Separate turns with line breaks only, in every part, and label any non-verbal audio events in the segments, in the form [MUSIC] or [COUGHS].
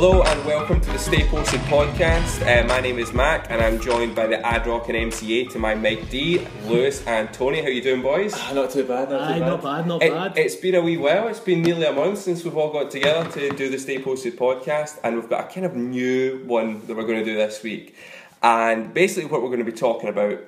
Hello and welcome to the Stay Posted podcast. Uh, my name is Mac and I'm joined by the Adrock and MCA to my Mike D, Lewis and Tony. How you doing, boys?
Ah, not too bad, not
Aye,
too bad.
not bad, not
It,
bad.
it's been a wee while. It's been nearly a month since we've all got together to do the Stay Posted podcast, and we've got a kind of new one that we're going to do this week. And basically, what we're going to be talking about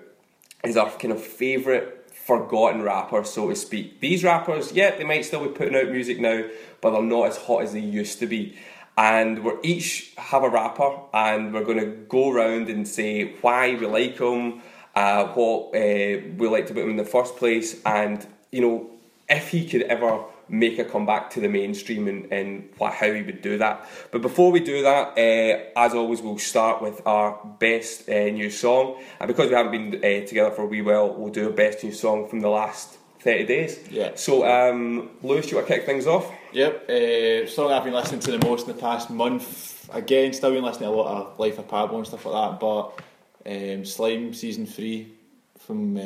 is our kind of favourite forgotten rappers, so to speak. These rappers, yeah, they might still be putting out music now, but they're not as hot as they used to be. And we're each have a rapper, and we're going to go around and say why we like them, uh, what uh, we liked about him in the first place, and you know if he could ever make a comeback to the mainstream and, and what, how he would do that. But before we do that, uh, as always, we'll start with our best uh, new song. And because we haven't been uh, together for a wee while, we'll do a best new song from the last 30 days.
Yeah.
So, um, Lewis, do you want to kick things off?
Yep, uh, song I've been listening to the most in the past month. Again, still been listening to a lot of Life of Pablo and stuff like that, but um, Slime Season 3 from uh,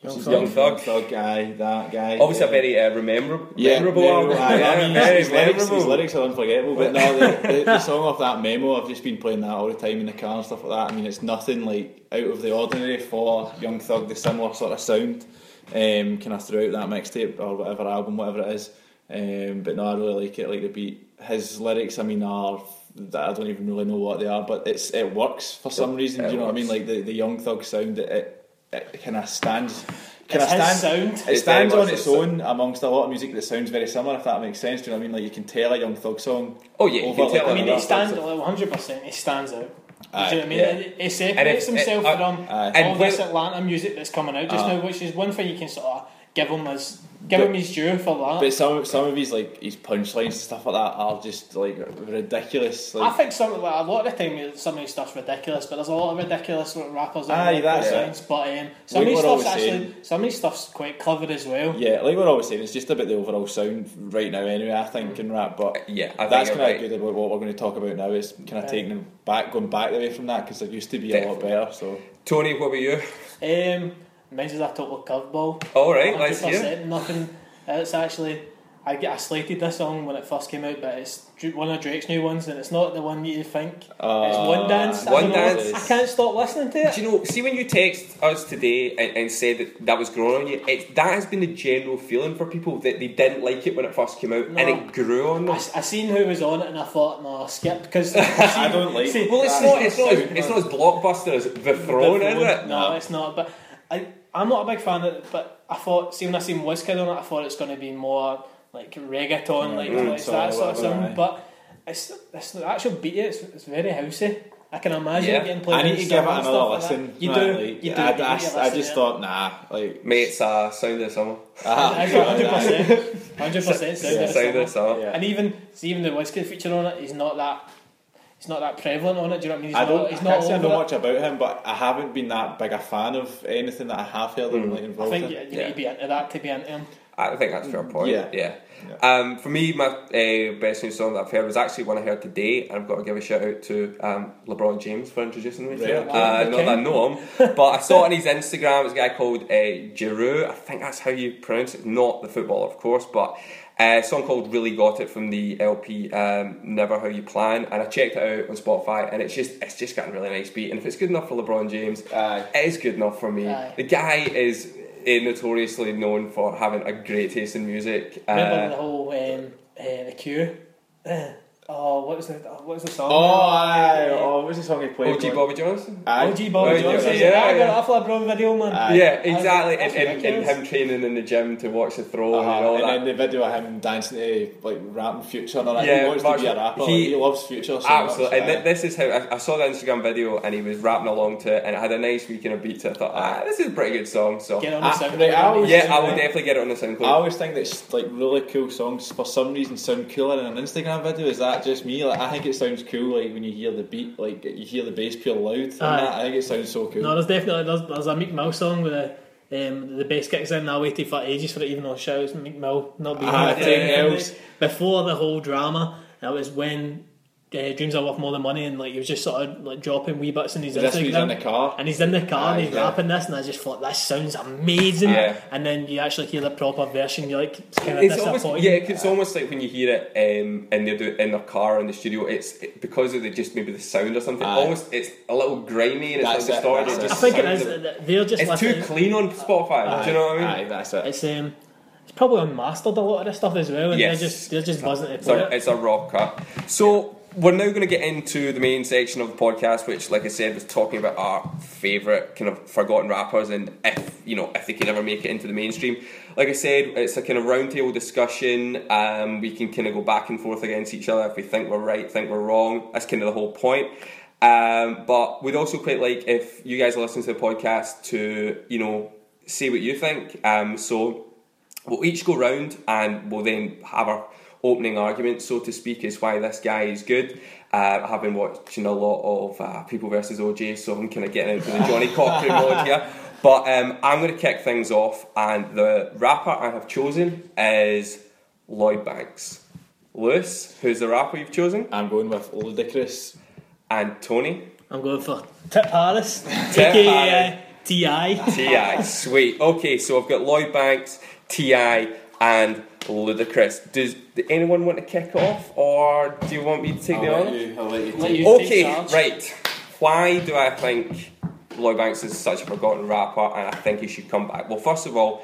what's his
Young? Thug.
Thug guy, that guy.
Obviously,
uh,
a very uh, remember-
Yeah,
memorable album. Yeah,
I mean, [LAUGHS]
very
his, lyrics, his lyrics are unforgettable, but no, the, the, the song off that memo, I've just been playing that all the time in the car and stuff like that. I mean, it's nothing like out of the ordinary for Young Thug, the similar sort of sound, um, kind of throughout that mixtape or whatever album, whatever it is. Um, but no, I really like it, like the beat. His lyrics, I mean, are that I don't even really know what they are, but it's it works for some reason.
it
do you know what I mean? Like the, the Young Thug sound, it it, it kind of stands. Kind
It's
of
his
stands.
sound.
It stands on its own amongst a lot of music that sounds very similar. If that makes sense, do you know what I mean? Like you can tell a Young Thug song.
Oh, yeah, you
over,
can tell
like,
I mean,
Yeah.
he stands like 100. percent it stands out.
Aye,
Do you know what I mean?
yeah.
It, it separates
And if-
himself
uh,
from
aye.
And
all this Atlanta music that's coming out just
Uh-huh.
now, which is one thing you can sort of give him as give
But-
him his due for that.
But some some of his like his punchlines and stuff like that are just like ridiculous.
I think some like, a lot of the time some of his stuff's ridiculous, but there's a lot of ridiculous rappers out
Aye,
there.
that's
that
it.
But um, some
Like
of his stuff's actually
saying.
some of his stuff's quite clever as well.
yeah, like we're always saying, it's just about the overall sound right now. Anyway, I think in rap, but
Yeah, I
that's kind of
right.
good about what we're going to talk about now. Is kind of
Aye.
taking them back, going back away from that because it used to be a lot better. So
Tony, what about you?
Um, mine's is a total curveball.
All right, let's hear.
Nothing. It's actually. I get I slated this song when it first came out, but it's one of Drake's new ones, and it's not the one you think. it's
Uh,
One Dance. I
One
don't know,
Dance.
I can't stop listening to it.
Do you know? See, when you text us today and, and said that that was growing on you, it, that has been the general feeling for people that they didn't like it when it first came out, and it grew on
I,
them.
s- I seen who was on it, and I thought, no, skip because
I [LAUGHS] don't like.
See,
Well, it's
that.
not. It's not. As, it's not as blockbuster as The Throne, is it?
No,
No.
it's not. But I, I'm not a big fan of it. But I thought, see, when I seen Wizkid on it, I thought it's going to be more like reggaeton, like,
Mm,
like
so
that sort of
whatever,
sound. But it's, it's the actual beat. It's, it's very housey. I can imagine
Yeah.
it getting played.
I need
in
to give it
and
another
stuff like
listen.
You do.
like,
you do.
I,
you
I,
to
I just
to
thought, nah, like
Mate, it's uh, sound of summer. [LAUGHS]
ah,
Hundred percent, hundred percent.
Yeah.
Sound of summer.
Yeah.
And even see, even the Wizkid feature on it is not that. He's not that prevalent on it. Do you know what I mean? He's
I don't.
He's
I
not
can't say I know
it.
much about him, but I haven't been that big a fan of anything that I have heard him like
I
involved
think
in.
you, you
Yeah.
need to be into that to be into him.
I think that's a fair point.
Yeah.
yeah.
Yeah.
Um, for me, my uh, best new song that I've heard was actually one I heard today, and I've got to give a shout out to um, LeBron James for introducing me to
Right,
it.
okay.
Uh,
Okay.
not that I know him, but I saw on his Instagram, it's a guy called uh, Giroux. I think that's how you pronounce it. Not the footballer, of course, but a song called "Really Got It" from the LP um, "Never How You Plan," and I checked it out on Spotify, and it's just it's just got a really nice beat. And if it's good enough for LeBron James,
Aye.
it is good enough for me.
Aye.
The guy is. uh, Notoriously known for having a great taste in music.
Remember
Uh,
the whole um, uh, the queue? [LAUGHS] Oh, what was the what was the song?
Oh, aye. Oh, what was the song he played?
OG Bobby Johnson.
Aye.
OG Bobby
Right,
Johnson.
yeah,
Yeah,
yeah,
I
yeah.
got off LeBron video, man.
Aye.
Yeah, exactly.
That's
And, and, and him training in the gym to watch the throw
Uh-huh.
and all
and
that.
then the video of him dancing to like rapping Future and all that.
Yeah,
he wants
much-
to be a rapper.
he-
like, He, loves Future so
Absolutely,
much.
and
aye.
th- this is how I, I saw the Instagram video, and he was rapping along to it, and it had a nice weekend of beat to it. I thought, ah, this is a pretty good song. So,
Get on the
Ah,
sound.
right, I
yeah, I will definitely get it on the SoundCloud.
I always think that like really cool songs for some reason sound cooler in an Instagram video. Is that just me? Like I think it sounds cool like when you hear the beat, like you hear the bass pure loud. And that, I think it sounds so cool.
No, there's definitely there's, there's a Meek Mill song with the um, the bass kicks in. I waited for ages for it, even though it shows Meek Mill not being
Ah,
here.
Else.
Before the whole drama, that was when uh, dreams are worth more than money, and like he was just sort of like dropping wee bits in his
This was
Instagram.
in the car.
and he's in the car and he's
yeah.
rapping this, and I just thought this sounds amazing.
Yeah.
And then you actually hear the proper version, you're like, it's kind of
It's almost
disappointing.
yeah, 'cause it's almost like when you hear it um, and they do it in their car in the studio. It's it, because of the just maybe the sound or something.
Aye.
Almost it's a little grimy and it's
That's
like distorted.
that's
It
it.
I think it
sounds
is.
a-
that They're just
It's too clean on Spotify. do you know what I mean?
Aye, that's it.
It's um, it's probably unmastered a lot of this stuff as well, and
Yes.
they're just they're just buzzing to
It's a,
it.
it's a raw cut. So we're now going to get into the main section of the podcast, which, like I said, was talking about our favourite kind of forgotten rappers and if you know if they could ever make it into the mainstream. Like I said, it's a kind of roundtable discussion. Um, we can kind of go back and forth against each other if we think we're right, think we're wrong. That's kind of the whole point. Um, but we'd also quite like if you guys are listening to the podcast to you know say what you think. Um, so we'll each go round and we'll then have our opening argument, so to speak, is why this guy is good. Uh, I've been watching a lot of uh, People versus OJ, so I'm kind of getting into the Johnnie Cochran [LAUGHS] mode here. But um, I'm going to kick things off, and the rapper I have chosen is Lloyd Banks. Lewis, who's the rapper you've chosen?
I'm going with Ludacris.
And Tony?
I'm going for Tip Harris,
Tip
aka Ti.
Ti, sweet. Okay, so I've got Lloyd Banks, Ti, and Ludacris. Does anyone want to kick off, or do you want me to take the
I'll
honour?
I'll let you
Let
take
you-
Okay,
take
right. Why do I think Lloyd Banks is such a forgotten rapper, and I think he should come back? Well, first of all.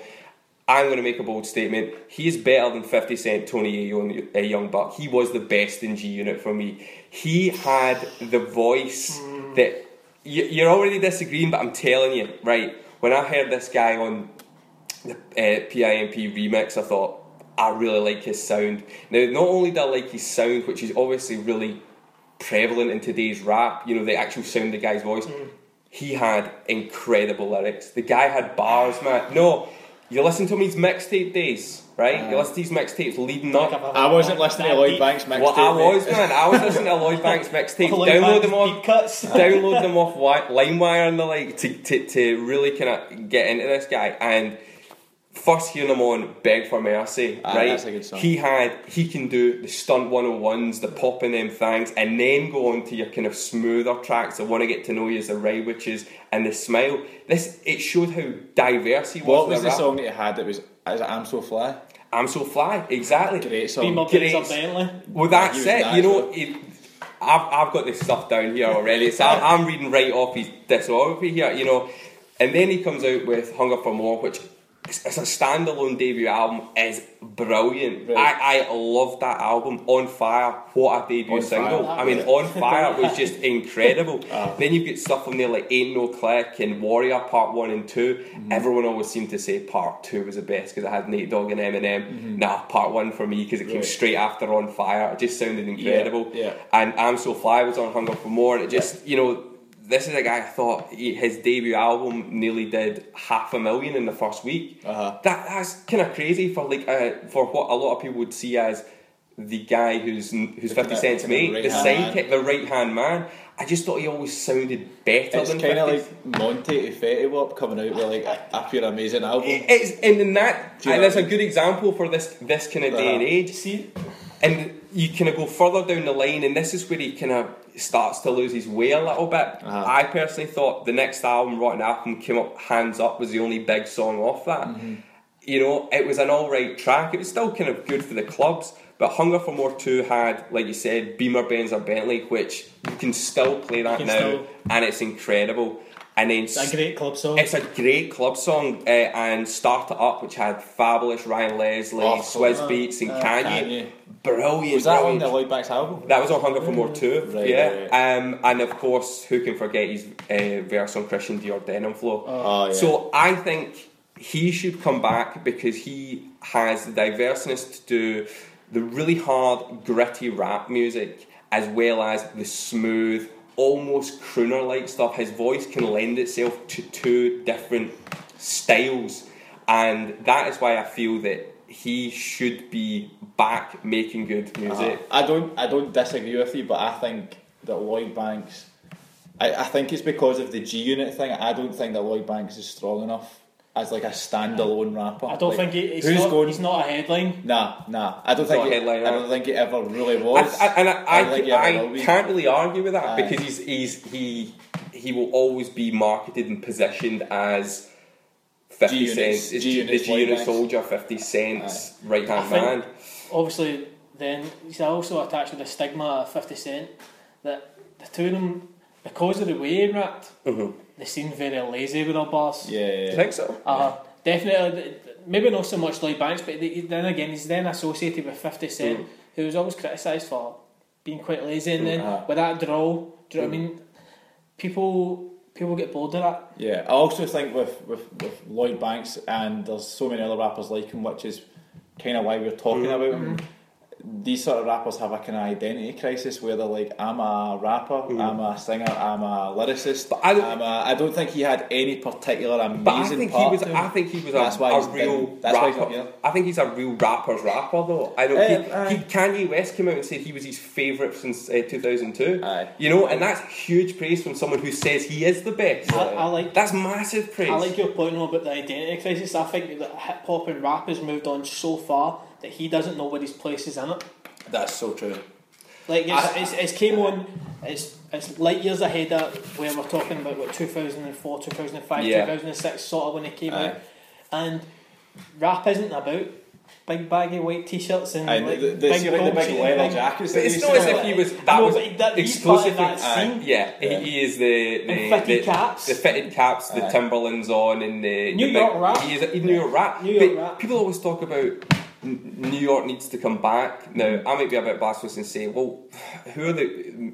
I'm going to make a bold statement. He is better than 50 Cent, Tony Yayo Young, A. Young Buck. He was the best in G Unit for me. He had the voice that you, you're already disagreeing, but I'm telling you, right? When I heard this guy on the uh, PIMP remix, I thought I really like his sound. Now, not only do I like his sound, which is obviously really prevalent in today's rap, you know, the actual sound of the guy's voice. He had incredible lyrics. The guy had bars, man. No, you listen to him his mixtape days, right? you listen to his mixtapes leading up.
I wasn't listening to Lloyd Banks mixtape.
Well, I was, man. I was listening to Lloyd Banks [LAUGHS] mixtapes.
Lloyd
Download
Banks
them on
deep cuts. [LAUGHS]
download them off Wi- LimeWire and the like to, to, to really kind of get into this guy. And first hearing him on Beg for Mercy,
Aye,
right?
that's a good song.
He had he can do the stunt 101s, the popping them things, and then go on to your kind of smoother tracks. I want to get to know you as the right witches and the smile. This it showed how diverse he was.
What was the
rap.
song that you had that was is it I'm So Fly?
I'm so fly, exactly.
Great song.
Beamer
Great.
Benz or Bentley.
Well, that's
He
it.
nice,
You know, it, I've, I've got this stuff down here already. So I'm, [LAUGHS] I'm reading right off his discography here, you know. And then he comes out with Hunger for More, which it's a standalone debut album, is brilliant.
Right.
I, I love that album. On Fire, what a debut
On
single.
Fire.
I mean, On Fire was [LAUGHS] just incredible.
Ah.
Then you've got stuff on there like Ain't No Click and Warrior Part 1 and 2.
Mm-hmm.
Everyone always seemed to say Part 2 was the best because it had Nate Dogg and Eminem. Nah, Part 1 for me because it came
Mm-hmm. Right.
straight after On Fire. It just sounded incredible.
yeah.
And I'm So Fly was on Hunger for More, and it just, you know, this is a guy I thought he, his debut album nearly did half a million in the first week.
Uh-huh.
That that's kind of crazy for like uh, for what a lot of people would see as the guy who's who's
The
Fifty Cent's
kinda
mate, the
right-hand
sidekick, the right hand man. I just thought he always sounded better
It's
than
kind of like Monty to Fetty Wap coming out with like a, a pure amazing album.
It's and in that and that's a good example for this this kind of day and
Uh-huh.
age.
See,
And you kind of go further down the line, and this is where he kind of starts to lose his way a little bit.
Uh-huh.
I personally thought the next album, Rotten Apple, came up, Hands Up, was the only big song off that.
Mm-hmm.
You know, it was an alright track. It was still kind of good for the clubs, but Hunger for More 2 had, like you said, Beamer, Benz, or Bentley, which you can still play that
can
now,
still-
and it's incredible. And then
it's a great club song.
it's a great club song, uh, and Start It Up, which had Fabolous, Ryan Leslie,
Oh,
Swizz
uh,
Beats, and
uh,
Kanye.
Kanye.
Brilliant.
Was that on the Lloyd Banks album?
That was on Hunger for More too.
Right,
yeah.
right, right.
Um, and of course, who can forget his uh, verse on Christian Dior Denim Flow?
Oh, yeah.
So I think he should come back because he has the diverseness to do the really hard, gritty rap music as well as the smooth, almost crooner like stuff. His voice can lend itself to two different styles, and that is why I feel that he should be back making good music.
Uh, I don't I don't disagree with you, but I think that Lloyd Banks I, I think it's because of the G unit thing. I don't think that Lloyd Banks is strong enough as like a standalone rapper.
I don't
Like,
think he, he's,
who's
not,
going?
he's not a headline.
Nah, nah. I don't
not
think.
a
He,
headliner.
I don't think he ever really was.
I, and I,
I
I,
don't think he ever
I can't really argue with that
Aye.
because he's, he's he he will always be marketed and positioned as Fifty
G-Unit's-
Cent, it's
G-Unit's
the G-Unit soldier, Fifty Cent's right
I
hand man.
Obviously, then he's also attached with the stigma of 50 Cent that the two of them, because of the way he rapped,
Mhm.
They seem very lazy with their bars.
yeah,
Do you
yeah.
think so?
Uh, definitely, maybe not so much Lloyd Banks, but then again, he's then associated with 50 Cent,
Mm.
who was always criticised for being quite lazy. And then
Uh-huh.
with that drawl, do you know what I
Mm.
mean? People people get bored of that.
Yeah, I also think with, with, with Lloyd Banks and there's so many other rappers like him, which is kind of why we're talking
Mm.
about him. These sort of rappers have a kind of identity crisis where they're like, I'm a rapper, I'm a singer, I'm a lyricist.
Mm. But I don't-
I'm a, I don't think he had any particular amazing
But I think he was.
to him.
I think he was
That's
a,
why
a
he's
real
been- that's why he's
rapper.
not here.
I think he's a real rapper's rapper, though. I don't.
Eh,
he,
aye.
he, Kanye West came out and said he was his favourite since uh, 2002.
Aye.
You know, and that's huge praise from someone who says he is the best.
I, I like
That's massive praise.
I like your point on about the identity crisis. I think that hip hop and rap has moved on so far that he doesn't know where his place is in it.
That's so true.
Like it's,
I-
it's, it's came on, it's it's light years ahead of where we're talking about what 2004, 2005,
Yeah.
2006 sort of when it came
Aye.
out, and rap isn't about big baggy white t-shirts and
And
like
the, the,
big
see, like the big leather jackets.
But it's not as if he was. That
know,
was
that- he's part
exclusive.
that scene.
Yeah,
Yeah.
He, he is the the,
fitted
the,
caps.
the fitted caps, the. Timberlands on, and the
New
the
York
big,
rap.
He is a, New York rap.
New York
but
rap.
People always talk about New York needs to come back. Now, I might be a bit blasphemous and say, well, who are the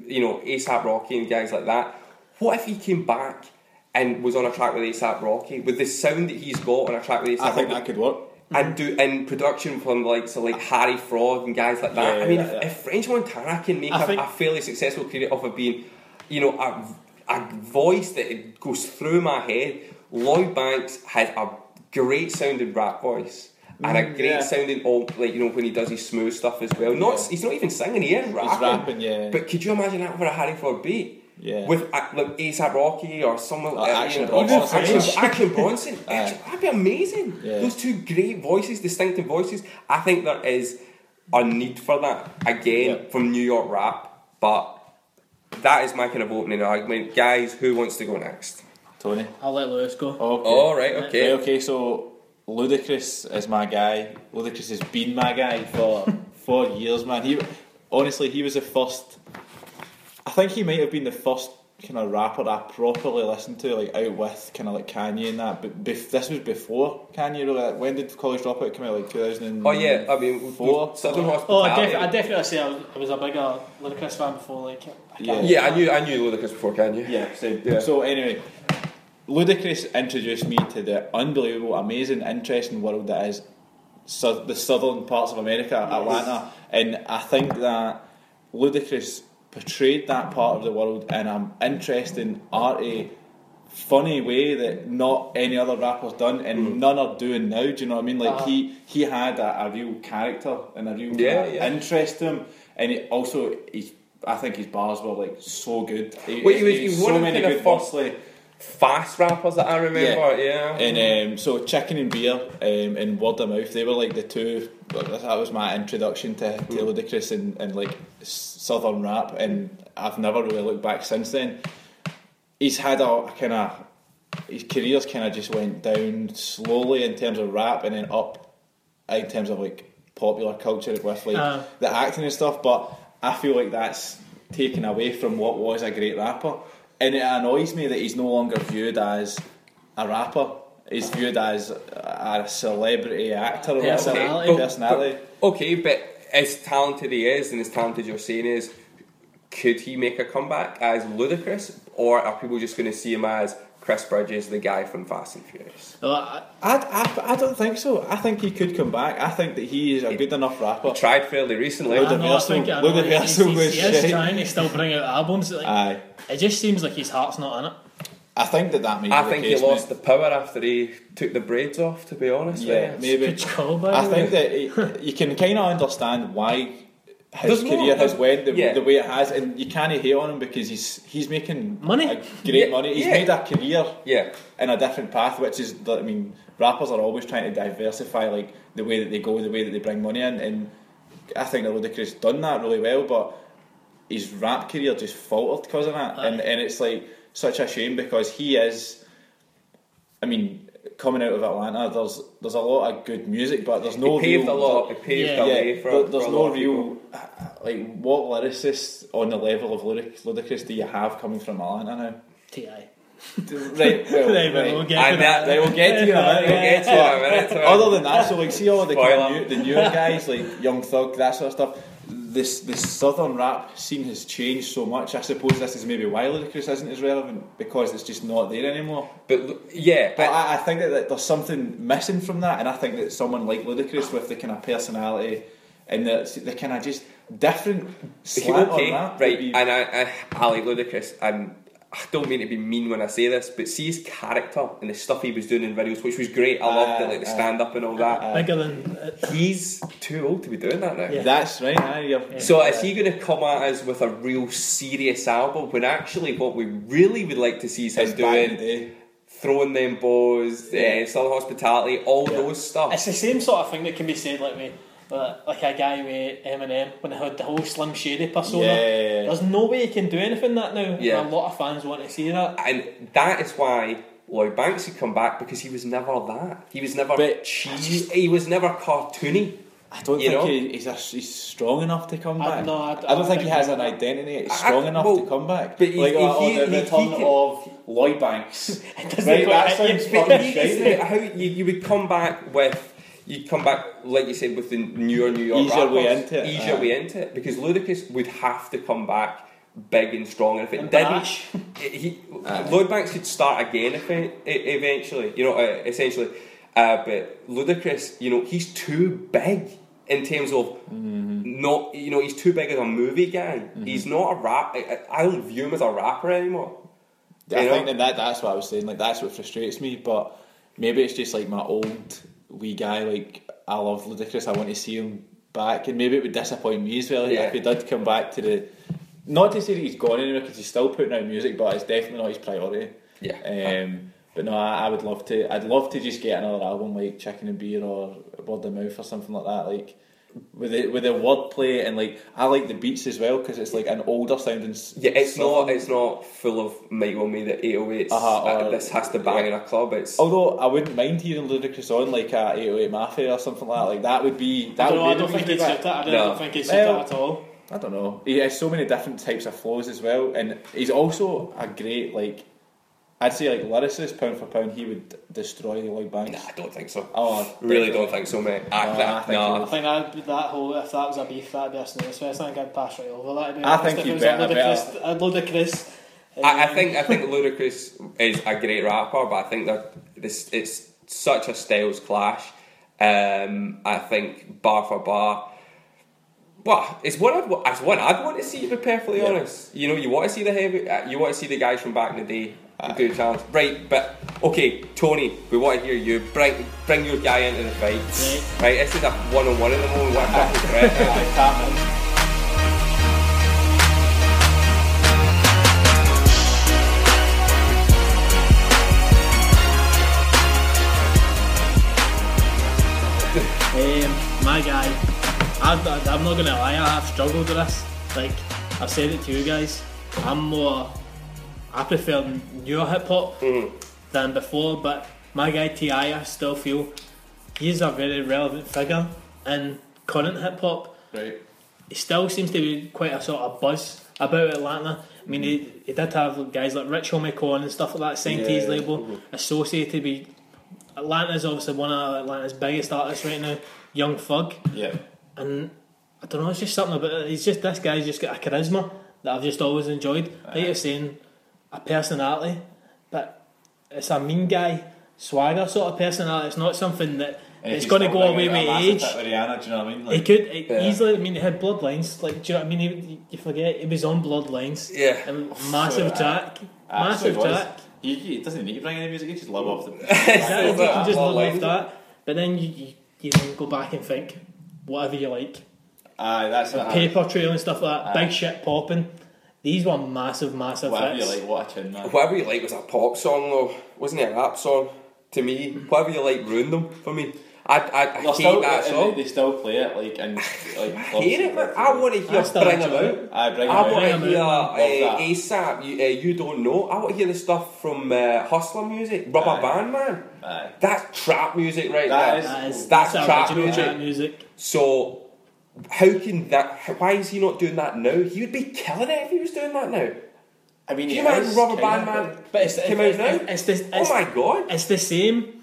you know ASAP Rocky and guys like that? What if he came back and was on a track with ASAP Rocky with the sound that he's got on a track with ASAP?
I think
Rocky?
that could work.
and do in production from like so like Harry Fraud and guys like that.
Yeah,
I mean,
yeah,
if,
yeah.
if French Montana can make a,
think-
a fairly successful career off of being, you know, a, a voice that goes through my head, Lloyd Banks has a great sounding rap voice. And a
Mm,
great
yeah.
sounding, all like you know, when he does his smooth stuff as well. Not,
Yeah.
he's not even singing; he is rapping.
rapping, yeah.
But could you imagine that for a Harry Fraud beat?
Yeah.
With uh, like ASAP Rocky or someone
Or
like
Action
you know,
Bronson.
Action, Action Bronson. Action- [LAUGHS] [LAUGHS] That'd be amazing.
Yeah.
Those two great voices, distinctive voices. I think there is a need for that again
Yeah.
from New York rap, but that is my kind of opening argument. Guys, who wants to go next?
Tony.
I'll let Lewis go.
Okay.
All right, okay.
Right, okay, so Ludacris is my guy. Ludacris has been my guy for [LAUGHS] four years, man. He honestly, he was the first. I think he might have been the first kind of rapper I properly listened to, like out with kind of like Kanye and that. But bef- this was before Kanye. Really, like, when did College Dropout come out? Like two thousand.
Oh yeah, I mean,
Four.
Southern
Oh, I,
Hospitality.
def- I definitely say I was, I was a bigger Ludacris fan before. Like, I can't-
yeah, I knew I knew Ludacris before Kanye.
Yeah, same.
Yeah.
So anyway, Ludacris introduced me to the unbelievable, amazing, interesting world that is su- the southern parts of America, Atlanta, and I think that Ludacris portrayed that part of the world in an interesting, arty, funny way that not any other rapper's done, and none are doing now. Do you know what I mean? Like
Uh-huh.
he he had a, a real character and a real
Yeah, yeah.
interest to him, and he also he's. I think his bars were like so good. He,
Well, he was- he
so many good
first-
firstly.
Fast rappers that I remember. Yeah.
And um, so Chicken and Beer um, and Word of Mouth, they were like the two. That was my introduction to, Taylor Ludacris and, and like southern rap, and I've never really looked back since then. He's had a kind of his career's kind of just went down slowly in terms of rap, and then up in terms of like popular culture with like
Uh.
the acting and stuff. But I feel like that's taken away from what was a great rapper, and it annoys me that he's no longer viewed as a rapper. He's viewed as a celebrity actor or.
Personality.
Personality.
Okay, but as talented he is, and as talented you're saying is, could he make a comeback as Ludacris, or are people just going to see him as Chris Bridges, the guy from Fast and Furious?
Well, I,
I, I, I don't think so. I think he could come back. I think that he is a good enough rapper.
Tried fairly recently.
Load
I
of
know, I think, I know,
of
he's,
Verso
he's, he is trying to still bring out albums. Like,
Aye.
it just seems like his heart's not in it.
I think that that may be
I
the
think he lost
mate.
the power after he took the braids off. To be honest,
Yeah,
with you.
maybe.
Good call, by
I think that it, you can kind of understand why his
There's no-
career has went the,
yeah.
the way it has, and you can't hate on him because he's he's making
Money.
great
Yeah,
money. He's
yeah.
made a career
Yeah.
in a different path, which is that I mean, rappers are always trying to diversify like the way that they go, the way that they bring money in, and I think that Ludacris done that really well, but his rap career just faltered because of that, and and it's like such a shame because he is, I mean. Coming out of Atlanta, there's there's a lot of good music, but there's no
he paved
real,
a lot. He paved
Yeah.
the
yeah,
way for.
there- there's
for a
no
lot of people.
real like what lyricists on the level of Ludic- Ludacris do you have coming from Atlanta now?
Ti.
right, [LAUGHS] well,
Right,
right.
we'll get to
that-
that.
We'll get to you in a minute.
We'll get to you in a minute.
Other than that, so like see all the kind of
Spoiler.
new, the newer guys like Young Thug, that sort of stuff. This this southern rap scene has changed so much. I suppose this is maybe why Ludacris isn't as relevant because it's just not there anymore.
But yeah,
But
but
I, I think that, that there's something missing from that, and I think that someone like Ludacris with the kind of personality and the, the kind of just different slant
okay,
on that,
right?
be-
And I, I, I like Ludacris, and I don't mean to be mean when I say this, but see his character and the stuff he was doing in videos, which was great. I loved it, like the
Uh, uh,
stand up and all that.
Bigger than. Uh,
He's too old to be doing that now.
Yeah.
That's right. aye, you're-
So is he going to come at us with a real serious album when actually what we really would like to see is him
It's back in the
doing throwing them bows,
Yeah.
uh, Southern Hospitality, all
Yeah.
those stuff.
It's the same sort of thing that can be said like with uh, like a guy with Eminem when he had the whole Slim Shady persona.
Yeah.
There's no way he can do anything that now.
Yeah.
And a lot of fans want to see that.
and that is why Lloyd Banks had come back because he was never that. He was never
But
cheesy. He was never cartoony.
I don't
You
think
know?
he, he's, a, he's strong enough to come
I-
back.
no, I-
don't
I don't
think he has an identity. He's
I-
strong enough
well,
to come back.
but he-
like
he-
oh,
he-
the return
he can-
of Lloyd Banks. [LAUGHS]
doesn't
right,
quite-
that sounds
But [LAUGHS]
But
fucking
he- it's
shiny.
how you, you would come back with you come back like you said with the newer New York
Easier way into it,
easier
aye.
way into it because Ludacris would have to come back big and strong and if it
And
didn't he,
Aye.
Lloyd Banks could start again if it, eventually you know uh, essentially uh, but Ludacris you know he's too big in terms of
Mm-hmm.
not you know he's too big as a movie guy he's not a rap I, I don't view him as a rapper anymore
I
You
think that, that that's what I was saying. Like that's what frustrates me. But maybe it's just like my old wee guy. Like I love Ludacris. I want to see him back, and maybe it would disappoint me as well
Yeah.
if he did come back to the. Not to say that he's gone anywhere because he's still putting out music, but it's definitely not his priority.
yeah
Um, but no, I, I would love to. I'd love to just get another album like Chicken and Beer or Word of Mouth or something like that. Like with the with the wordplay and like I like the beats as well because it's like an older sounding.
Yeah, it's not. It's not full of Michael May the 808s.
Uh-huh,
uh, this has to bang in a club. It's
Although I wouldn't mind hearing Ludacris on like a 808 Mafia or something like that. Like that would be that
I don't,
would
I
be
don't think
music
it's
back.
suit that. I don't,
No.
don't think it's suit
Well-
that at all.
I don't know. He has so many different types of flows as well, and he's also a great like. I'd say like lyricist, pound for pound, he would destroy Lloyd Banks.
nah, I don't think so.
Oh,
Really don't think so, mate.
No, I
I,
think
nah.
I think that that whole if that was a beef, that'd be a snooze fest. I think I'd pass right over that. to be
I think
if
you'd
it was
better-
a ludicrous, a ludicrous.
I, I
um,
think I think [LAUGHS] Ludacris is a great rapper, but I think that this it's such a styles clash. Um, I think bar for bar. Well, it's one I'd, wa- it's one I'd want to see. To be perfectly
Yeah.
honest, you know, you want to see the heavy, uh, you want to see the guys from back in the day do the challenge, right? But okay, Tony, we want to hear you. Bring bring your guy into the fight,
Right.
right? This is a one on one at the moment. What a threat!
Aye, tap.
Um, my guy, I, I, I'm not gonna lie, I have struggled with this. Like I've said it to you guys, I'm more, I prefer newer hip hop mm. than before. But my guy Ti, I still feel he's a very relevant figure in current hip hop.
Right.
He still seems to be quite a sort of buzz about Atlanta. I mean, he, mm. he did have guys like Rich Homie Quan and stuff like that signed to his
Yeah.
label, mm-hmm. associated with Atlanta's obviously one of Atlanta's biggest artists right now, Young Thug.
Yeah.
And I don't know, it's just something about it. He's just this guy's just got a charisma that I've just always enjoyed. Like you're saying, a personality, but it's a mean guy, swagger sort of personality. It's not something that
And
it's going to go away with age.
hit with Rihanna, do you know what I mean?
He could he
Yeah.
easily. I mean, he had Blurred Lines. Like, do you know what I mean? He, you forget he was on Blurred Lines.
Yeah.
And massive
So, uh,
track, massive
absolutely was.
track.
He, he doesn't need to bring any music. He just love off the. [LAUGHS]
Exactly, you
that
can just live
Blurred Lines.
off that. But then you, you you then go back and think whatever you like.
Aye, that's that.
Paper Trail and stuff like that.
Aye.
Big shit popping. These were massive, massive
Whatever you like, what a tune, man.
Whatever you like was a pop song though, wasn't it a rap song? To me, whatever you like ruined them for me. I I, I
They're
hate
still,
that
and
song.
They, they still play it like [LAUGHS] and like.
I hate it, man. I want to hear
I still
Bring 'em
enjoy
Out.
it.
I bring
I
them
want to
Bring 'em
hear
Out.
uh,
that.
ASAP. You, uh, you don't know. I want to hear the stuff from uh, Hustler music, Rubber
Aye.
Band Man.
Aye.
That's trap music right
That
there.
is-
That is,
That's
that's,
trap
original
music.
trap music.
So how can that? Why is he not doing that now? He would be killing it if he was doing that now.
I mean,
Can you
it
imagine
is
Rubber
kind
Band Man
But it's,
came
it's,
out now?
it's, it's, the,
oh my god!
it's the same.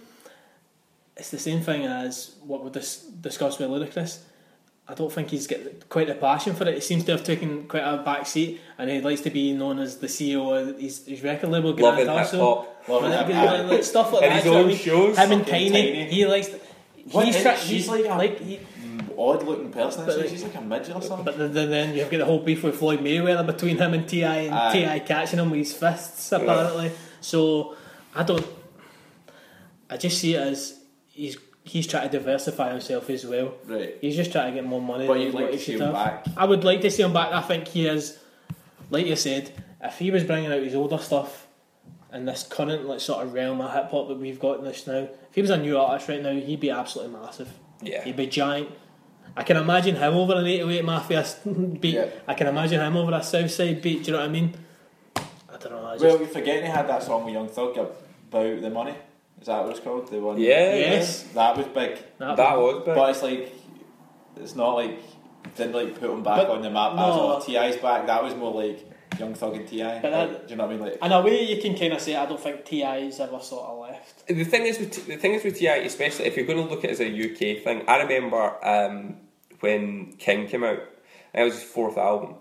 It's the same thing as what we dis- discussed with Ludacris. I don't think he's got quite the passion for it. He seems to have taken quite a back seat, and he likes to be known as the CEO of his, his record label,
Loving
Grand
hip
also.
hop.
Loving
Like, like, stuff like [LAUGHS]
And
that.
his
do you know
own
I mean?
shows.
Him and
Fucking
Tiny,
Tiny.
he likes. To, he's tra-
she's
he's
like a-
like he,
Odd looking person.
But
she's like a midget or something.
But then, then you've got the whole beef with Floyd Mayweather between him and Ti, and
Aye.
Ti catching him with his fists apparently. So I don't. I just see it as he's he's trying to diversify himself as well.
Right.
He's just trying to get more money.
But you'd like to see him
have.
back.
I would like to see him back. I think he is, like you said, if he was bringing out his older stuff in this current like sort of realm of hip hop that we've got in this now, if he was a new artist right now, he'd be absolutely massive.
Yeah.
He'd be giant. I can imagine him over an 808 Mafia [LAUGHS] beat.
Yeah.
I can imagine him over a Southside beat. Do you know what I mean? I don't know. I just,
Well, you're forgetting he had that song with Young Thug about the money. Is that what it's called? The one.
Yeah,
yes.
That was big.
yeah. that was big.
But it's like, it's not like didn't like put him back
But-
on the map.
no.
As all Ti's back, that was more like Young Thug and Ti.
But
Like,
that-
do you know what I mean? Like,
in a way, you can kind of say I don't think Ti's ever sort of left.
The thing is with the thing is with Ti, especially if you're going to look at it as a UK thing. I remember um, when King came out. It was his fourth album,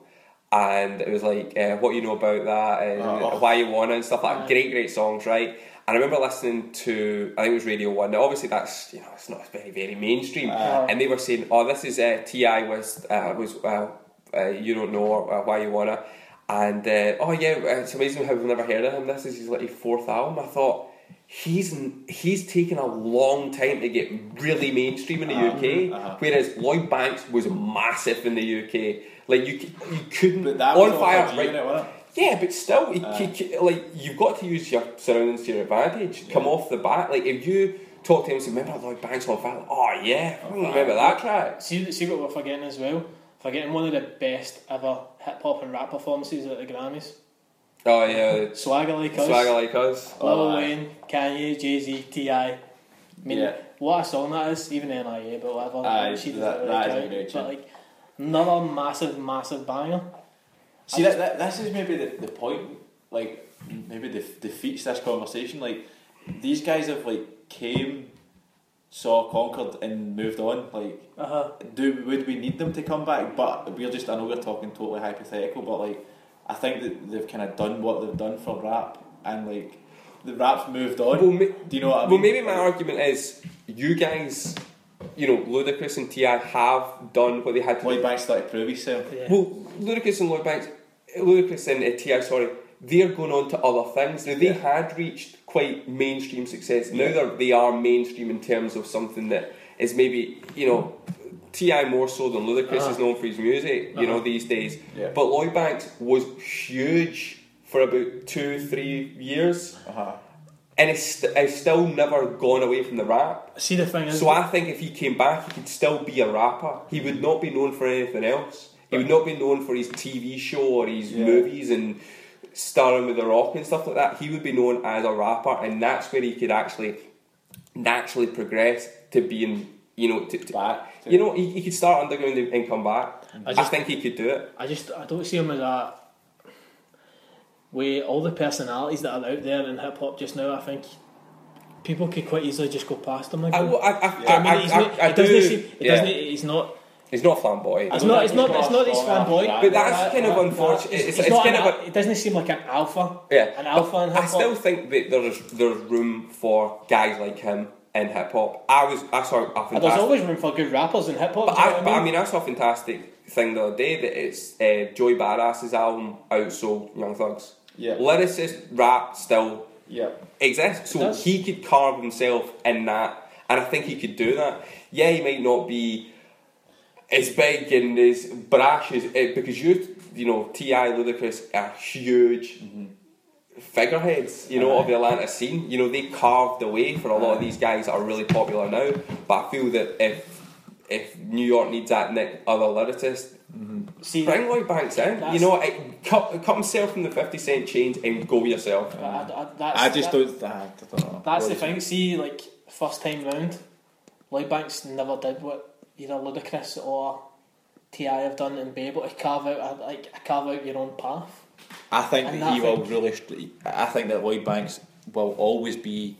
and it was like uh, what you know about that and
Oh.
why you wanna and stuff like.
Aye.
Great, great songs, right? And I remember listening to I think it was Radio One. Now, obviously, that's you know it's not very very mainstream,
Aye.
and they were saying, "Oh, this is uh, Ti was uh, was uh, uh, you don't know or, uh, why you wanna." And uh, oh yeah, uh, it's amazing how we've never heard of him. This is his like fourth album. I thought he's he's taken a long time to get really mainstream in the UK,
uh-huh.
whereas Lloyd Banks was massive in the UK. Like you, you couldn't
but that was
on
all
fire.
for G
right-
unit, wasn't it?
yeah, but still, you,
Aye.
you- you- like you've got to use your surroundings to your advantage. Come off the bat, like if you talk to him and say, "Remember Lloyd Banks on fire?" Oh yeah, I remember that track.
See, see what we're forgetting as well. Forgetting one of the best ever hip hop and rap performances at the Grammys.
Oh yeah,
Swagger like us.
swagger like us.
Lil
Oh, aye.
Wayne, Kanye, Jay Z, Ti. I mean,
Yeah.
what a song that is. Even M.I.A., but whatever.
Aye,
she does
that-
it
that is
really
a great
count.
tune.
But like another massive, massive banger.
See, that, that, this is maybe the, the point, like, maybe def- defeats this conversation. Like, these guys have, like, came, saw, conquered, and moved on. Like,
Uh huh.
do would we need them to come back? But we're just, I know we're talking totally hypothetical, but, like, I think that they've kind of done what they've done for rap, and, like, the rap's moved on.
Well, ma-
do you know what I mean?
Well, maybe my argument is you guys, you know, Ludacris and Ti have done what they had to do.
Lloyd Banks started to prove himself.
Yeah.
Well, Ludacris and Lloyd Banks, Ludacris and uh, Ti, sorry, they're going on to other things. Now they had reached quite mainstream success. Now they're, they are mainstream in terms of something that is maybe you know. Ti more so than Ludacris
Uh-huh.
is known for his music, you know,
Uh-huh.
these days.
Yeah.
But Lloyd Banks was huge for about two, three years,
Uh-huh.
and it's, st- it's still never gone away from the rap.
See the thing is,
So I think if he came back, he could still be a rapper. He would not be known for anything else. He would not be known for his TV show or his
Yeah.
movies and starring with The Rock and stuff like that. He would be known as a rapper, and that's where he could actually naturally progress to being, you know, to, to-
Back. to-
you know, he, he could start underground and, and come back.
I
I,
just-
think he could do it.
I just I don't see him as a with all the personalities that are out there in hip hop just now. I think people could quite easily just go past him.
I,
Again.
I, I,
I mean,
I,
he's
I,
not,
I
he doesn't
do.
seem, he
yeah.
doesn't, he's not.
He's not flamboyant.
It's not. It's not. It's not his
strong enough
fanboy.
for
But
that.
that's kind of
that-
unfortunate.
He's,
It's, it's kind
an
of
it doesn't seem like an alpha.
Yeah,
An alpha in
I still think that there's there's room for guys like him in hip hop. I was I saw a
And there's always room for good rappers in hip hop.
but,
do you know
I,
what
but I mean, I saw a fantastic thing the other day that it's uh, Joey Badass's album outsold Young Thugs.
Yeah.
Lyricist rap still
Yeah.
exists, so he could carve himself in that, and I think he could do that. Yeah, he might not be as big and is brash is it, because you you know Ti Ludacris are huge figureheads you know of the Atlanta scene you know they carved the way for a lot of these guys that are really popular now but I feel that if if New York needs that next other lyricist
See,
bring Lloyd Banks in you know it, cut, cut himself from the 50 cent chains and go yourself
I, I, that's,
I just
that-
don't. I don't know.
That's the
What-
thing. See, like first time round, Lloyd Banks never did what either Ludacris or Ti have done, and be able to carve out a, like carve out your own path.
I think
And
that he will really. st- I think that Lloyd Banks will always be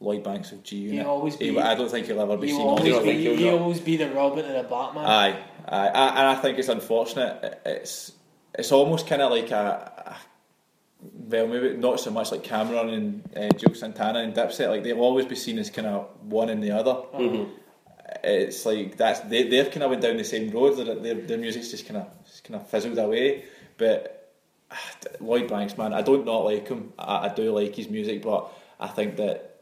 Lloyd Banks of G Unit.
He'll always be-
will- I don't think he'll ever be
He'll
seen.
always
don't
be,
he'll
he'll always be the Robin and the Batman.
Aye, aye, I, and I think it's unfortunate. It's it's almost kind of like a, a well, maybe not so much like Cam'ron and uh, Juelz Santana and Dipset. Like they'll always be seen as kind of one and the other.
Mm-hmm.
It's like that's they they've kind of went down the same road. Their their, their music's just kind of just kind of fizzled away. But Lloyd Banks, man, I don't not like him. I, I do like his music, but I think that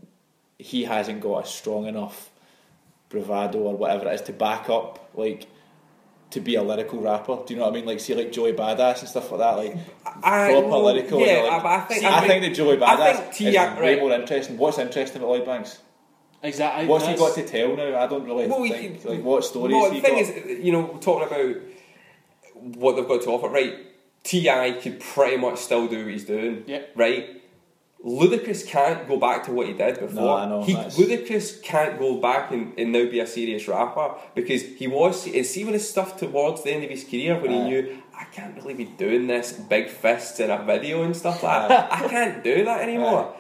he hasn't got a strong enough bravado or whatever it is to back up like to be a lyrical rapper. Do you know what I mean? Like see like Joey Badass and stuff like that. Like
I-
proper
well,
lyrical.
yeah,
like,
I- I think-
see,
I
I,
think-
think that Joey Badass
think T-
is
yeah,
way
right.
more interesting. What's interesting about Lloyd Banks?
exactly.
What's he got to tell now? I don't really
Well,
think.
you-
like what stories
Well,
he
the thing
got?
is, you know, talking about what they've got to offer, right? Ti could pretty much still do what he's doing,
Yep.
right? Ludacris can't go back to what he did before.
No, I know,
He,
that's-
Ludacris can't go back and, and now be a serious rapper because he was. And see when his stuff towards the end of his career when he knew I can't really be doing this big fists in a video and stuff like that. I can't do that anymore.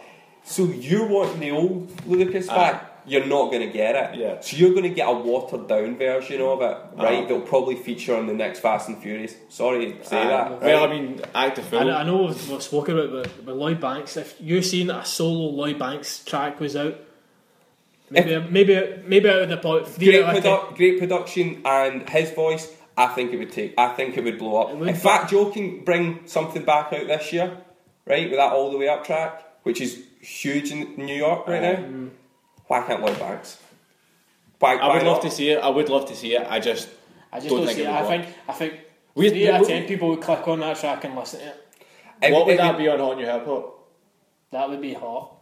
So you're wanting the old Ludacris back. You're not going to get it.
Yeah.
So you're going to get a watered down version of it, right?
Uh-huh.
That'll probably feature on the next Fast and Furious. Sorry to say
Aye.
that. Right?
Well, I mean, act of
I,
film.
I know we've, we've spoken about with, with Lloyd Banks. If you're seeing a solo Lloyd Banks track was out, maybe maybe maybe out of the pot,
great,
out of
produ- great production and his voice. I think it would take. I think it would blow up.
It would,
if Fat Joe can bring something back out this year, right, with that all the way up track, which is huge in New York right
Aye.
now, why can't Lloyd Banks? Why,
I
why
would love to see it. I would love to see it. I just
I just
Don't
don't,
think
see
it
it. I
work.
think I think
We-
three out of ten people would click on that track and listen to it.
It
what would
it
that be on Hot New Hip Hop?
That would be hot.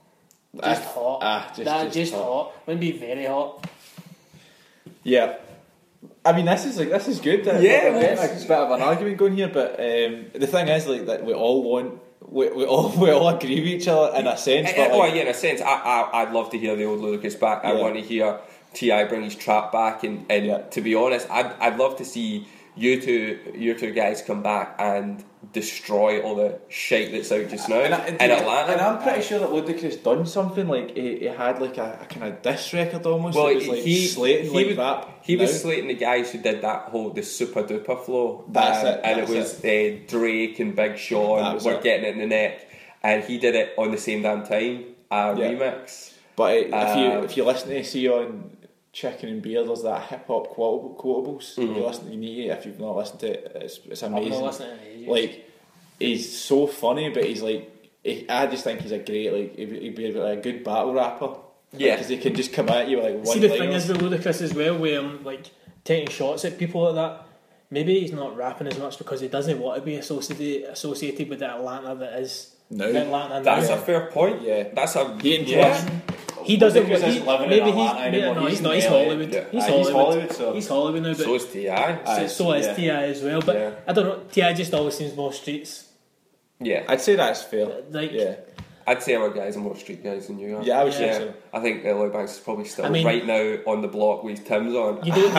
Just
Ah,
hot.
ah, just-
that
just
just
hot.
hot. Wouldn't be very hot.
Yeah. I mean, this is like this is good.
Yeah,
we're getting a bit of an argument going here, but um, the thing is, like, that we all want, we, we all [LAUGHS] we all agree with each other in a sense.
Eh,
But
oh
like,
yeah, in a sense, I, I I'd love to hear the old Ludacris back. I
Yeah.
want to hear Ti bring his trap back, and, and
Yeah.
to be honest, I'd I'd love to see you two you two guys come back and destroy all the shit that's out just now
and, I,
in Atlanta.
And I'm pretty sure that Ludacris done something like he, he had like a, a kind of diss record almost.
well,
it was like
he
slating
he
like
was,
rap.
he was slating the guys who did that whole the super duper flow.
That's
um,
it,
and it was Uh, Drake and Big Sean
That was
were
it.
getting it in the neck, and he did it on the same damn time. A
Yeah.
remix.
But it, if you
Um,
if you listen to see on Chicken and Beer, there's that hip hop quotable, quotables.
Mm-hmm.
You listen, you need it if you've not listened to it. It's, it's
I'm
amazing.
Not listening to ages.
like he's so funny, but he's like he, I just think he's a great like he'd, he'd be a good battle rapper.
Yeah.
because he can just come at you like one.
See the thing is with Ludacris as well, where um, like taking shots at people like that. Maybe he's not rapping as much because he doesn't want to be associated associated with the Atlanta that is
No.
Atlanta.
That's
now.
a fair point.
Yeah.
That's a
he enjoys.
yeah.
He doesn't.
Ludacris
He,
isn't living
maybe
Atlanta
he's
anymore.
no, he's,
He's
not. He's
LA.
Hollywood.
Yeah.
He's ah,
Aye,
Hollywood.
he's Hollywood, so-
He's Hollywood now. But
So is Ti.
Aye.
so, ah, so is
yeah.
Ti as well. But
Yeah.
I don't know. Ti just always seems more streets.
Yeah,
I'd say that's fair.
Like
Yeah,
I'd say our guys are more street guys than you are.
yeah, I would
Yeah.
say so.
I think uh, Lloyd Banks is probably still
I mean-
right now on the block with Tim's on.
you don't. You [LAUGHS]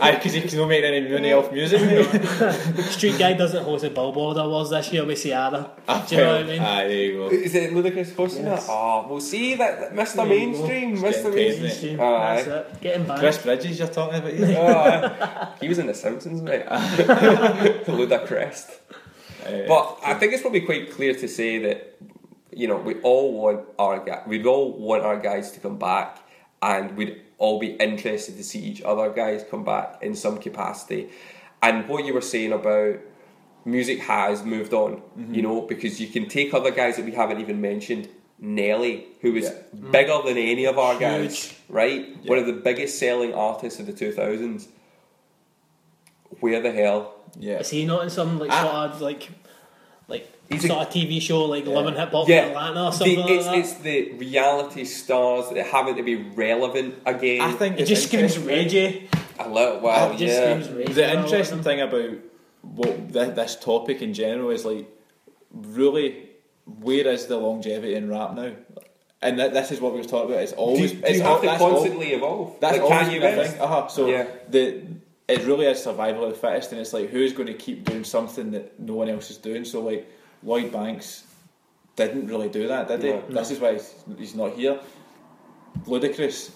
Aye, because he's not making any money off music.
don't [LAUGHS] street guy doesn't host a Billboard Awards this year with Ciara. Do you know what I mean?
Aye, there you go.
Is it Ludacris hosting
Yes.
that? Oh, we'll see that, that Mr.
There.
Mainstream, Mr.
getting paid,
Mainstream.
Stream,
Aye.
That's it. Getting back.
Chris Bridges, you're talking about. here?
Oh, [LAUGHS] he was in The Simpsons, mate. Ludacris.
Aye.
But I think it's probably quite clear to say that you know we all want our guy, we all want our guys to come back, and we'd all be interested to see each other guys come back in some capacity. And what you were saying about music has moved on, you know, because you can take other guys that we haven't even mentioned. Nelly, who was
Yeah.
bigger than any of our guys, right?
Yeah.
One of the biggest selling artists of the two thousands. where the hell?
Yeah.
Is he not in some like
Ah.
sort of like like
He's a-
sort of TV show like Love & Hip Hop
Yeah,
Atlanta or
the,
something like
it's,
that?
it's the reality stars that having to be relevant again.
I think
it just screams
interesting-
Ray J.
a little while,
It just
yeah.
screams
The interesting thing about what th- this topic in general is like, really, where is the longevity in rap now? And th- this is what we were talking about. It's always
do
it's
you
al-
have to
that's al-
constantly evolve?
That's
like
always
Kanye
been thing. Uh-huh. So
Yeah.
the it really is survival of the fittest, and it's like who's going to keep doing something that no one else is doing. So like Lloyd Banks didn't really do that, did he?
No.
This is why he's, not here. Ludacris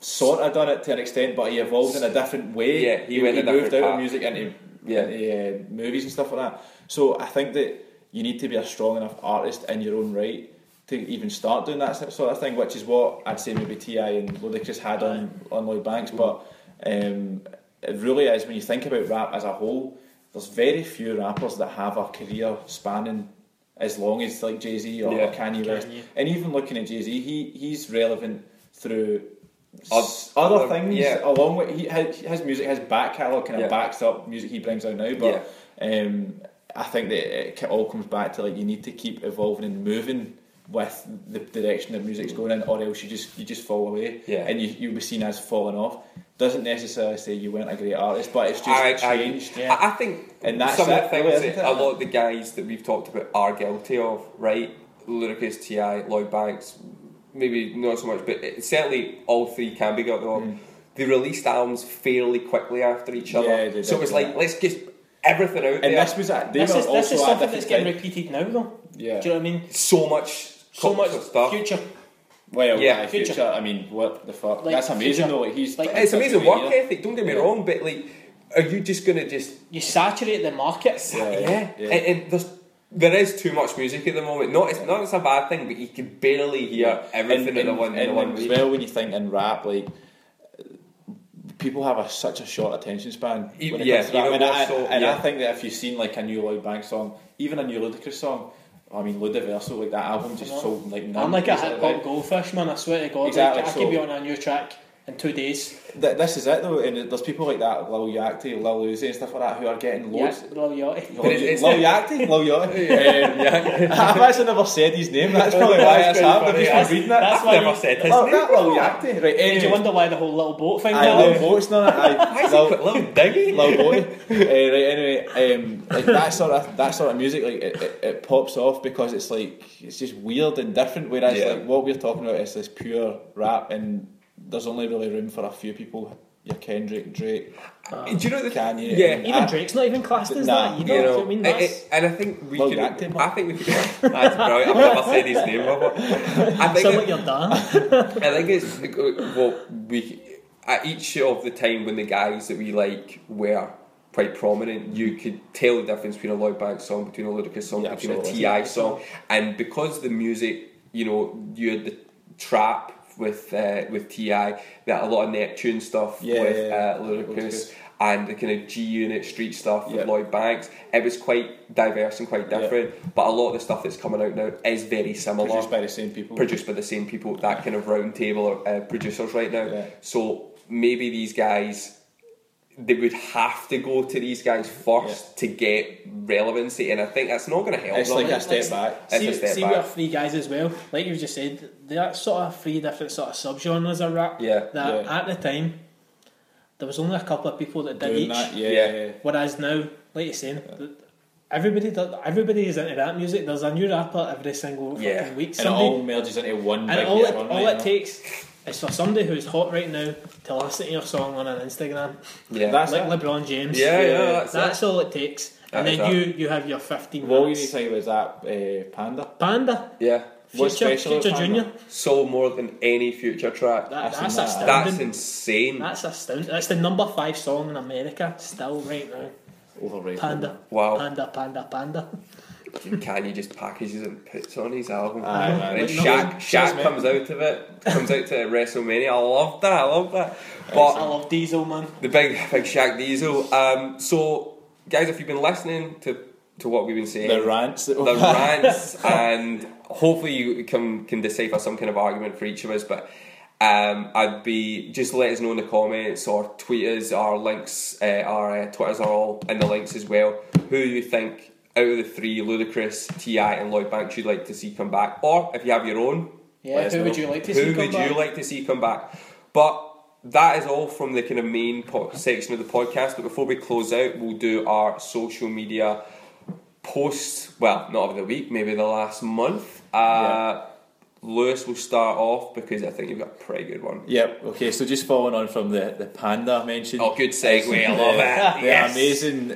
sort of done it to an extent, but he evolved in a different way.
Yeah, he went a
moved out
path.
of music into,
Yeah.
into uh, movies and stuff like that. So I think that you need to be a strong enough artist in your own right to even start doing that sort of thing, which is what I'd say maybe T.I. and Ludacris had on on Lloyd Banks. But um, it really is when you think about rap as a whole. There's very few rappers that have a career spanning as long as like Jay Z or,
Yeah.
Kanye West.
Kanye.
And even looking at Jay Z, he he's relevant through
Oth-
s- other
other-
things
yeah.
along with he, his, his music, his back catalogue kind of
Yeah.
backs up music he brings out now. But um, I think that it all comes back to like you need to keep evolving and moving with the direction that music's going in, or else you just you just fall away,
Yeah.
and you you'll be seen as falling off. Doesn't necessarily say you weren't a great artist, but it's just
I,
changed.
I, I- I think
And that's
some of the things that a lot of the guys that we've talked about are guilty of, right? Ludacris, T.I., Lloyd Banks, maybe not so much, but it, certainly all three can be guilty of. They released albums fairly quickly after each other,
Mm. Yeah, they
so it was like let's get everything out
And
there.
this was a, they
This
were
is
also
this is something that's getting
time.
repeated now though.
Yeah.
Do you know what I mean?
so much,
So much
stuff.
future.
Well,
Yeah,
yeah,
future.
future. I mean, what the fuck?
Like,
That's amazing
future.
though. Like he's
Like,
It's amazing work
year.
ethic. Don't get me
Yeah.
wrong, but like, are you just gonna just
You saturate the market.
Yeah,
yeah?
yeah, yeah.
And, and there's there is too much music at the moment. Not it's not it's a bad thing, but you can barely hear everything
and,
in the one in
and
the one
as
week.
well when you think in rap, like people have a, such a short attention span. When it
yeah,
comes to rap.
even
and, I,
so,
and
yeah.
I think that if you've seen like a new Lloyd Banks song, even a new Ludacris song, I mean Ludaversal, like that album just sold like
I'm like a hip hop goldfish, man. I swear to God.
Exactly,
like, I
so-
could be on a new track in two days.
Th- this is it though, and there's people like that, Lil Yachty, Lil Uzi, and stuff like that, who are getting
Yeah,
loads.
Lil Yachty.
Lil
But it's- [LAUGHS] it's-
Lil Yachty, Lil [LAUGHS] Yachty. [LAUGHS] I've actually never said his name. That's probably why
That's
it's
quite
happened.
funny,
I've just been reading it.
That's
I've never
you-
said his
Lil,
name.
that Lil Yachty, right?
Did
Anyway,
you wonder why the whole little boat thing
I
happened?
Lil Boat's not it.
Why is
Lil,
Lil Diggy?
Lil Boy. uh, right, anyway, um, like that sort of that sort of music, like it, it, it pops off because it's like it's just weird and different. Whereas
Yeah.
like what we're talking about is this pure rap, and there's only really room for a few people. Your Kendrick, Drake, ah.
Do you know the
Kanye,
Yeah,
Even
I-
Drake's not even classed as
Nah,
that. You know,
you know,
what I mean?
I-
That's,
I- and I think we
Lil
could. I think we could. That's brilliant. I've never said his name before. I think.
sound like you're done. [LAUGHS]
I think it's uh, well, we at each of the time when the guys that we like were quite prominent, you could tell the difference between a Lloyd Banks song, between a Ludacris song,
Yeah,
between a. T.I. song, and because the music, you know, you had the trap with uh, with T.I., that a lot of Neptune stuff
Yeah,
with
yeah, yeah.
uh, Ludacris. And the kind of G Unit street stuff with Lloyd Banks, it was quite diverse and quite different. But a lot of the stuff that's coming out now is very similar
produced by the same people.
produced by the same people, that kind of round table of uh, producers right now. So maybe these guys, they would have to go to these guys first to get relevancy, and I think that's not going to help
It's
them.
like a step back.
It's
see,
a step
see
back.
we're three guys as well. Like you just said, there are sort of three different sort of subgenres of rap.
Yeah,
That
yeah.
at the time, there was only a couple of people that did
Doing
each.
that, yeah,
Yeah.
yeah.
Whereas now, like you're saying, th- everybody does, everybody is into rap music. There's a new rapper every single
Yeah.
fucking week.
And it all merges into one
and
big
all it,
run,
all
right,
it takes is for somebody who's hot right now to listen to your song on an Instagram,
Yeah,
That's
like
it.
LeBron James.
yeah, yeah,
Yeah.
that's,
That's
it.
all it takes.
That
and then
it.
you you have your 15
Well, all you need
minutes.
to think about is that uh, Panda.
Panda,
Yeah,
What's
Future,
special
Future Junior.
sold more than any future track.
That, that's
seen that.
astounding.
That's insane.
That's astounding. That's the number five song in America still right now.
Overrated.
Panda.
Wow.
Panda, panda, panda.
Kanye just packages and puts on his album.
Aye, man.
and Shaq. Shaq comes out of it, comes out to WrestleMania. I love that. I love that. But I
love Diesel, man.
the big, big Shaq Diesel. Um, so, guys, if you've been listening to to what we've been saying,
The rants.
The rants, [LAUGHS] and hopefully you can can decipher some kind of argument for each of us. But Um, I'd be just let us know in the comments or tweet us. Our links, uh, our uh, Twitters are all in the links as well. Who you think out of the three, Ludacris, T.I., and Lloyd Banks, you'd like to see come back, or if you have your own,
Yeah, who
know.
would you like to
Who
see come
would
back?
you like to see come back? But that is all from the kind of main po- section of the podcast. But before we close out, we'll do our social media posts. Well, not of the week, maybe the last month. Uh, Lewis will start off because I think you've got a pretty good one.
Yep. Okay. So just following on from the the panda mentioned.
Oh, good segue. I love [LAUGHS] it.
The
Yes.
amazing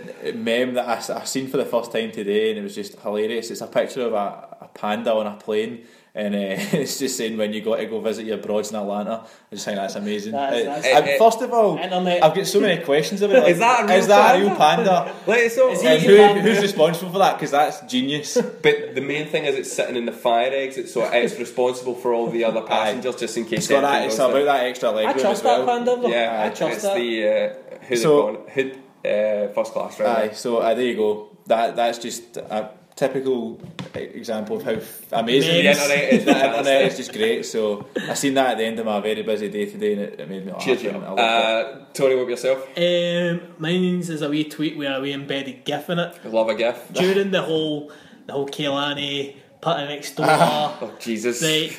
meme that I, I seen for the first time today, and it was just hilarious. It's a picture of a, a panda on a plane, and uh, [LAUGHS] it's just saying when you got to go visit your broads in Atlanta. I just think that's amazing.
That's-
Uh,
that's-
uh,
Eh, eh,
first of all,
Internet.
I've got so many questions about. Like, [LAUGHS]
Is that a real
is that a
panda?
real panda?
Let us know.
Is
and who,
panda?
who's responsible for that? Because that's genius. [LAUGHS]
But the main thing is it's sitting in the fire exit, so it's responsible for all the other passengers just in case.
It's got that. It's
goes
about
down.
that extra leg
I
room
trust
as well.
that panda. though.
Yeah,
I trust
it's
that.
the uh, who
So-
they? Hood uh, first class, right?
Aye, so uh, there you go. That that's just a typical example of how f- amazing
The
it is.
internet is
the internet is just great. So I seen that at the end of my very busy day today, and it, it made me laugh.
Cheers,
and
Jim.
I loved
Uh, Tony, what about yourself?
Um, mine's is a wee tweet where a wee embedded GIF in it
Love a gif.
during the whole the whole Kehlani PartyNextDoor. [LAUGHS]
Oh Jesus!
Right,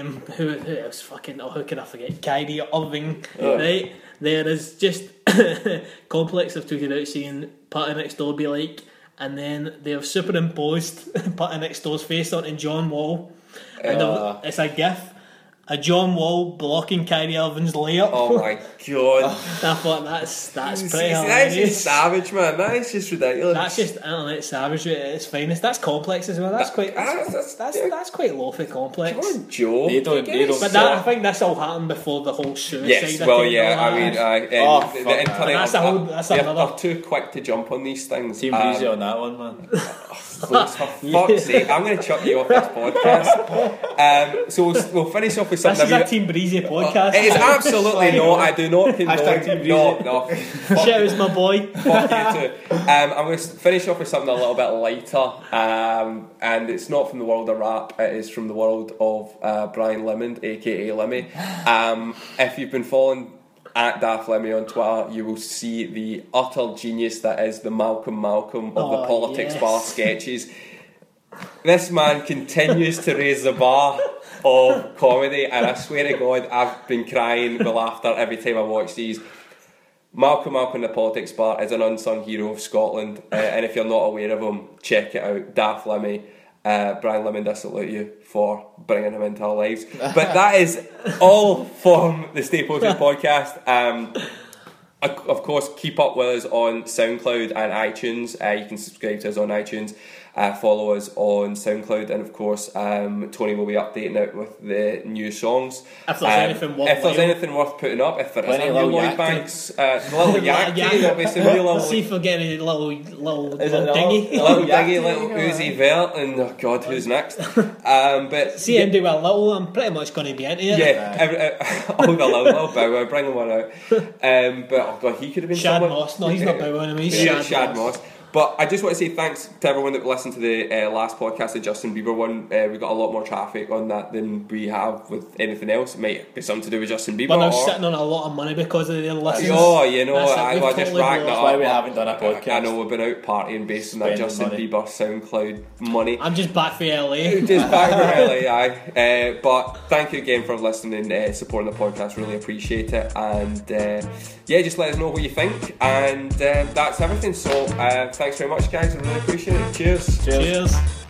um, who, who else fucking, oh, how can I forget? Kyrie Irving,
Oh.
right? There is just [COUGHS] complex of tweeted out saying PartyNextDoor be like, and then they've superimposed [LAUGHS] PartyNextDoor's face onto John Wall, and
Uh.
it's a gif. A John Wall blocking Kyrie Irving's layup.
Oh my [LAUGHS] god!
I thought that's that's
See,
pretty
see, that's just savage, man. That is just ridiculous.
That's just internet savagery at its finest. That's complex as well. That's quite that's
that's-
that's,
yeah.
that's quite low for complex.
Come on, Joe.
They don't- they don't-
But that, I think this all happened before the whole suicide.
Yes, well,
and
yeah. I mean, uh,
Oh,
um, the, the internet
That's a whole- that's
they're,
another-
they're too quick to jump on these things.
Team
Um,
Breezy on that one, man. [LAUGHS]
For [LAUGHS] fuck's sake, I'm going to chuck you off this podcast. [LAUGHS] Um, so we'll, we'll finish off with
this
something.
is a Team Breezy podcast.
It is absolutely not. I do not condone.
Team
no,
Breezy.
no.
Shout out my boy.
Fuck you too. Um, I'm going to finish off with something a little bit lighter, um, and it's not from the world of rap. It is from the world of uh, Brian Limond, aka Limmy. Um, if you've been following at Daft Limmy on Twitter, you will see the utter genius that is the Malcolm Malcolm of the
Oh,
politics
yes.
bar sketches. This man continues to raise the bar of comedy, and I swear to God, I've been crying with laughter every time I watch these. Malcolm Malcolm the Politics Bar is an unsung hero of Scotland, uh, and if you're not aware of him, check it out. Daft Limmy, uh, Brian Limond, I salute you for bringing him into our lives. [LAUGHS] But that is all from the Stay Posted [LAUGHS] podcast. Um, of of course, keep up with us on SoundCloud and iTunes. Uh, you can subscribe to us on iTunes, uh, follow us on SoundCloud, and of course, um, Tony will be updating out with the new songs.
If there's
Um,
anything
if there's anything worth putting up, if there is
Plenty
a
of
new
little
Lloyd
Yachty.
Banks, uh, little Yachty, there'll be some new little,
See if we're getting a little little,
Is
little dingy.
little-
little
Yachty,
little [LAUGHS] Uzi Vert, and oh god, [LAUGHS] who's next? Um, but
See him do a little. I'm pretty much going to be into it.
yeah, every, uh, [LAUGHS] all the little, little bow wow, bring one out. Um, but god, he could have been
Shad
someone.
Moss. No, he's not [LAUGHS] bowing him. He's
Yeah,
Shad,
Shad
Moss.
Moss. But I just want to say thanks to everyone that listened to the uh, last podcast, the Justin Bieber one. Uh, we got a lot more traffic on that than we have with anything else. It might be something to do with Justin Bieber.
We're now
or-
sitting on a lot of money because of their listens.
Oh, you know,
That's
I,
we've
I just
totally
racked that up.
That's why we haven't done a podcast.
I know we've been out partying based on that Justin
money.
Bieber SoundCloud money. [LAUGHS]
I'm just back for LA. [LAUGHS]
just back from LA, aye. Uh, but thank you again for listening, uh, supporting the podcast. Really appreciate it. And uh, yeah, just let us know what you think. And uh, that's everything. So uh, thanks very much, guys. I really appreciate it. Cheers.
Cheers.
Cheers.